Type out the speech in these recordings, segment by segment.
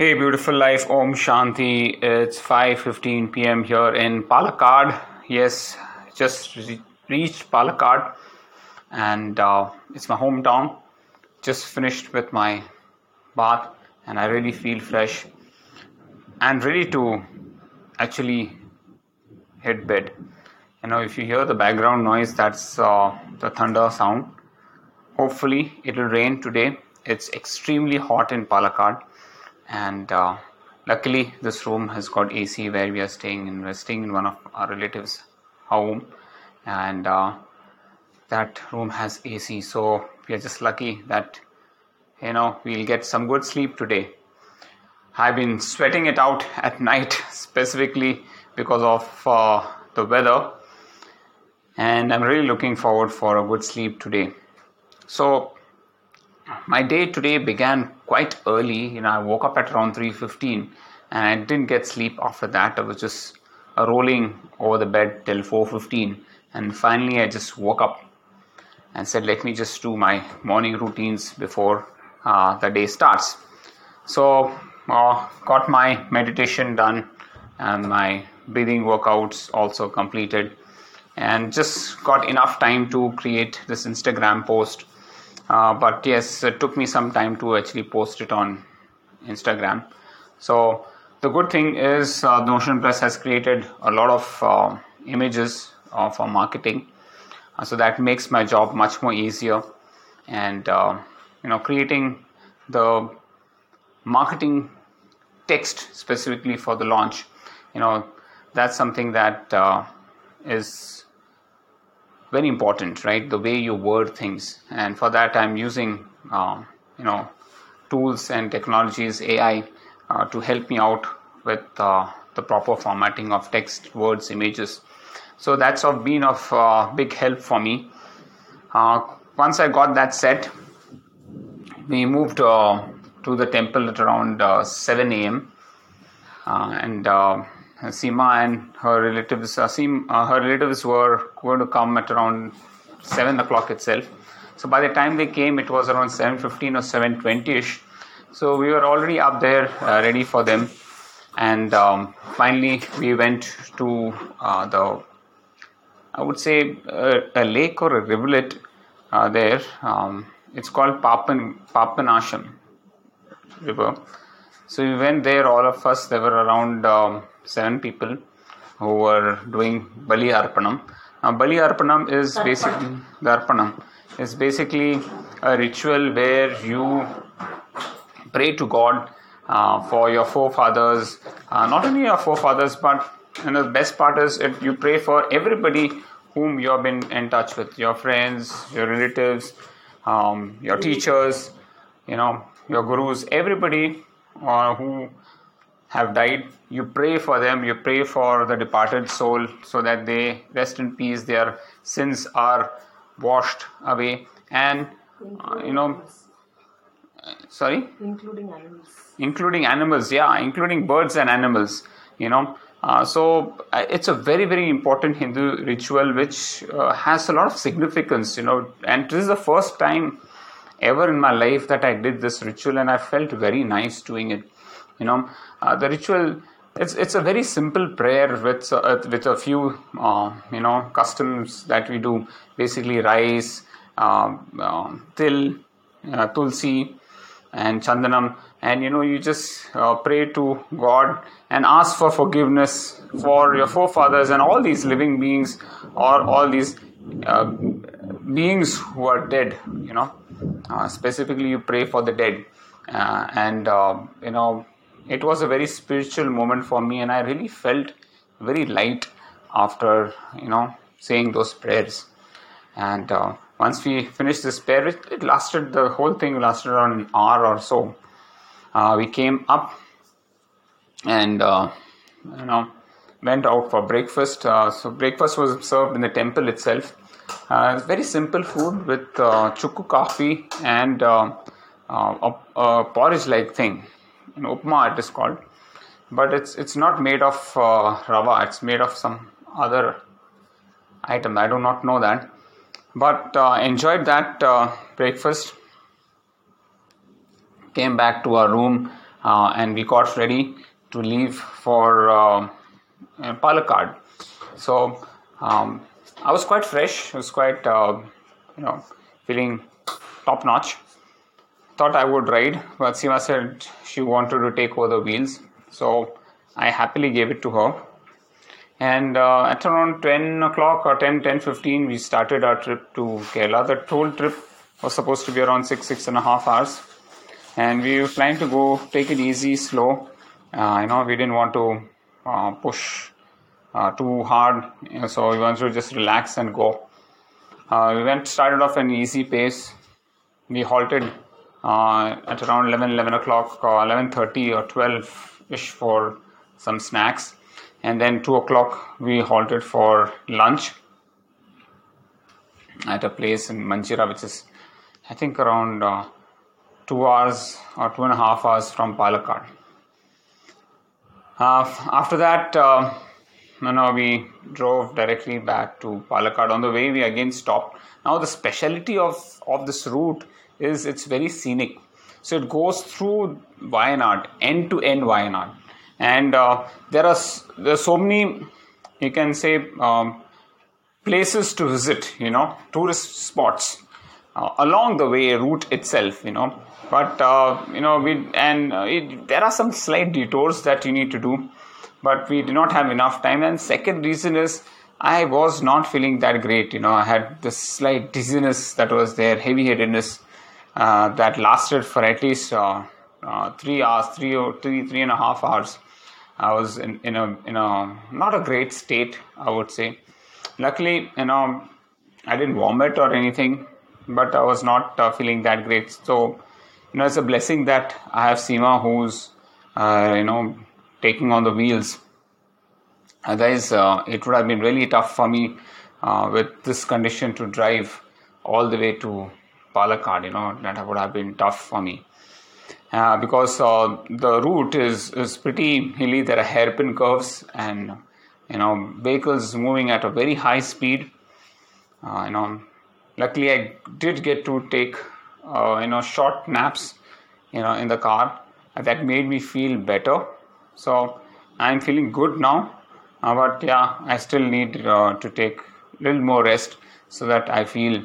Hey, beautiful life. Om Shanti. It's 5:15 p.m. here in Palakkad. Yes, just re- reached Palakkad, and uh, it's my hometown. Just finished with my bath, and I really feel fresh and ready to actually hit bed. You know, if you hear the background noise, that's uh, the thunder sound. Hopefully, it'll rain today. It's extremely hot in Palakkad and uh, luckily this room has got AC where we are staying investing in one of our relatives home. And uh, that room has AC so we are just lucky that you know we'll get some good sleep today. I've been sweating it out at night specifically because of uh, the weather. And I'm really looking forward for a good sleep today. So my day today began quite early. You know i woke up at around 3.15 and i didn't get sleep after that. I was just uh, rolling over the bed till 4.15 and finally i just woke up and said let me just do my morning routines before uh, the day starts. So uh, got my meditation done and my breathing workouts also completed and just got enough time to create this instagram post uh, but yes, it took me some time to actually post it on Instagram. So the good thing is uh, Notion Plus has created a lot of uh, images uh, for marketing, uh, so that makes my job much more easier. And you know, creating the marketing text specifically for the launch, you know, that's something that is very important, right? The way you word things, and for that, I'm using um, you know tools and technologies, AI, uh, to help me out with uh, the proper formatting of text, words, images. So that's been of uh, big help for me. Uh, once I got that set, we moved uh, to the temple at around uh, 7 a.m. and Seema and her relatives, uh, Seema, uh, her relatives were going to come at around seven o'clock itself. So by the time they came, it was around seven fifteen or seven twenty ish. So we were already up there, uh, ready for them. And um, finally, we went to the, I would say, uh, a lake or a rivulet uh, there. Um, it's called Papan Papanasham River. So we went there, all of us. There were around um, seven people who were doing Bali Darpanam. Now, Bali Darpanam is basically the Arpanam is basically a ritual where you pray to God uh, for your forefathers, uh, not only your forefathers, but and the best part is it, you pray for everybody whom you have been in touch with, your friends, your relatives, um, your teachers, you know, your gurus, everybody uh, who have died you pray for them you pray for the departed soul so that they rest in peace their sins are washed away. And uh, you know sorry? Including animals. Including animals yeah including birds and animals you know. Uh, so uh, it's a very very important hindu ritual which uh, has a lot of significance you know. And this is the first time ever in my life that i did this ritual and i felt very nice doing it you know. Uh, the ritual it's it's a very simple prayer with uh, with a few uh, you know customs that we do. Basically rice uh, um, til uh, tulsi and chandanam. And you know you just uh, pray to god and ask for forgiveness for your forefathers and all these living beings or all these uh, beings who are dead you know. Specifically you pray for the dead. And you know it was a very spiritual moment for me and i really felt very light after you know saying those prayers. And uh, once we finished this prayer it, it, lasted the whole thing lasted around an hour or so. Uh, we came up and uh, you know went out for breakfast. Uh, so breakfast was served in the temple itself. Uh, very simple food with uh, chukku coffee and a, a porridge like thing in upma it is called but it's it's not made of uh, rava it's made of some other item i do not know that but uh, enjoyed that uh, breakfast came back to our room uh, and we got ready to leave for uh, Palakkad. So um, I was quite fresh. I was quite, uh, you know, feeling top notch. Thought I would ride, but Seema said she wanted to take over the wheels. So I happily gave it to her. And uh, at around 10 o'clock or 10, 10, 15, we started our trip to Kerala. The whole trip was supposed to be around six, six and a half hours. And we were planning to go take it easy, slow. Uh, you know, we didn't want to uh, push uh, too hard, so we wanted to just relax and go. Uh, we went started off an easy pace. We halted at around 11, 11 o'clock, 11:30 or 12 ish for some snacks, and then 2 o'clock we halted for lunch at a place in Manjira, which is I think around uh, two hours or two and a half hours from Palakkad. Uh, after that, uh, you know, we drove directly back to Palakkad. On the way, we again stopped. Now, the speciality of, of this route is it's very scenic. So it goes through Wayanad, end to end Wayanad, and uh, there are there are so many, you can say, um, places to visit. You know, tourist spots uh, along the way route itself. You know, but uh, you know we and uh, it, there are some slight detours that you need to do but we did not have enough time and second reason is i was not feeling that great you know i had this slight dizziness that was there heavy headedness that lasted for at least uh, uh, three hours three or three three and a half hours. I was in, in a in a not a great state i would say. Luckily you know i didn't vomit or anything but i was not uh, feeling that great. So you know it's a blessing that I have Seema who's uh, you know taking on the wheels. Otherwise, uh, it would have been really tough for me uh, with this condition to drive all the way to Palakkad. You know that would have been tough for me. Uh, because uh, the route is, is pretty hilly. There are hairpin curves, and you know vehicles moving at a very high speed. Uh, you know, luckily I did get to take uh, you know short naps you know in the car that made me feel better so i'm feeling good now uh, but yeah i still need uh, to take a little more rest so that i feel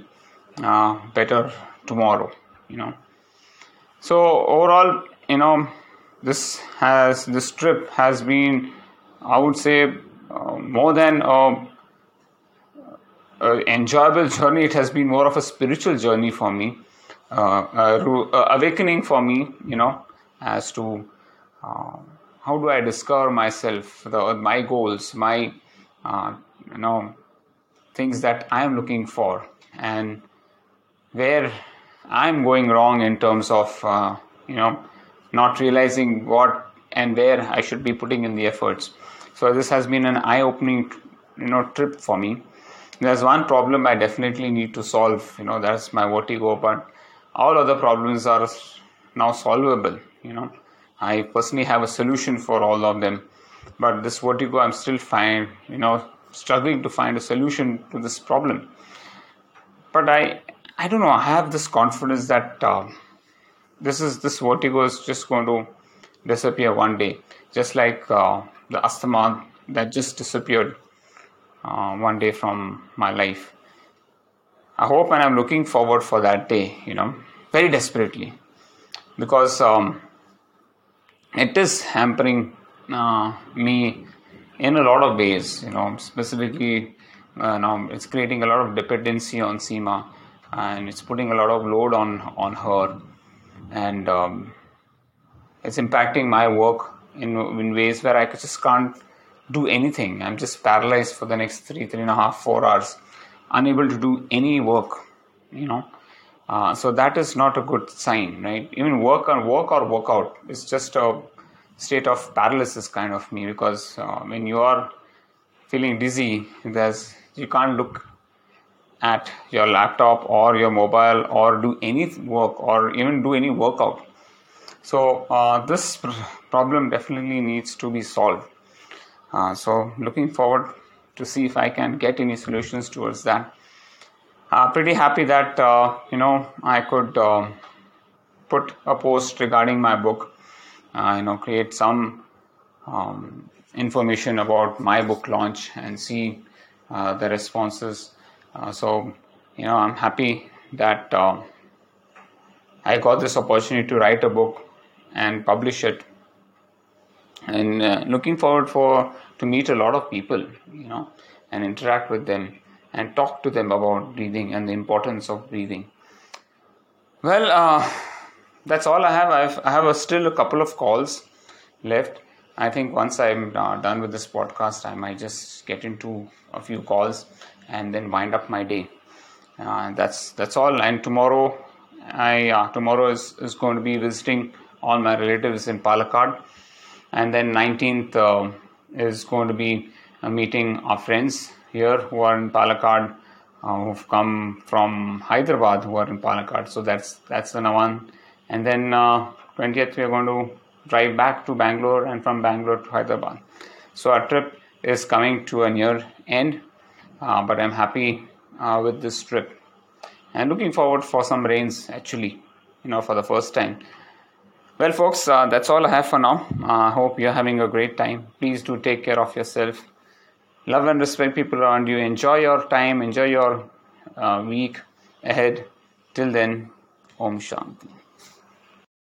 uh, better tomorrow you know. So overall you know this has this trip has been i would say uh, more than a, a enjoyable journey. It has been more of a spiritual journey for me uh, uh, awakening for me, you know, as to uh, how do I discover myself, the, my goals, my, you know, things that I am looking for, and where I'm going wrong in terms of, uh, you know, not realizing what and where I should be putting in the efforts. So this has been an eye-opening, you know, trip for me. There's one problem I definitely need to solve. You know, that's my vertigo, but all other problems are now solvable you know i personally have a solution for all of them but this vertigo i'm still find you know struggling to find a solution to this problem but i i don't know i have this confidence that uh, this is this vertigo is just going to disappear one day. Just like uh, the asthma that just disappeared uh, one day from my life. I hope and I'm looking forward for that day, you know, very desperately. Because um, it is hampering uh, me in a lot of ways, you know, specifically, uh, know, it's creating a lot of dependency on Seema and it's putting a lot of load on, on her. And um, it's impacting my work in, in ways where I just can't do anything. I'm just paralyzed for the next three, three and a half, four hours unable to do any work you know? Uh, so that is not a good sign right? Even work or work or work out is just a state of paralysis kind of me because uh, when you are feeling dizzy there's you can't look at your laptop or your mobile or do any work or even do any workout so uh, this problem definitely needs to be solved uh, so looking forward to see if I can get any solutions towards that. Uh, pretty happy that uh, you know I could uh, put a post regarding my book uh, you know create some um, information about my book launch and see uh, the responses. Uh, so you know I'm happy that uh, I got this opportunity to write a book and publish it, and uh, looking forward for to meet a lot of people, you know, and interact with them and talk to them about breathing and the importance of breathing. Well, uh, that's all I have. I've, I have a, still a couple of calls left. I think once I'm uh, done with this podcast, I might just get into a few calls and then wind up my day. Uh, that's that's all. And tomorrow, I uh, tomorrow is, is going to be visiting all my relatives in Palakkad, and then 19th uh, is going to be a meeting our friends here who are in Palakkad, uh, who've come from Hyderabad, who are in Palakkad. So that's that's the one. And then 20th, uh, we are going to drive back to Bangalore, and from Bangalore to Hyderabad. So our trip is coming to a near end, but I'm happy uh, with this trip. And looking forward for some rains actually you know for the first time. Well folks uh, that's all i have for now. I uh, hope you're having a great time. Please do take care of yourself. Love and respect people around you. Enjoy your time. Enjoy your uh, week ahead. Till then om shanti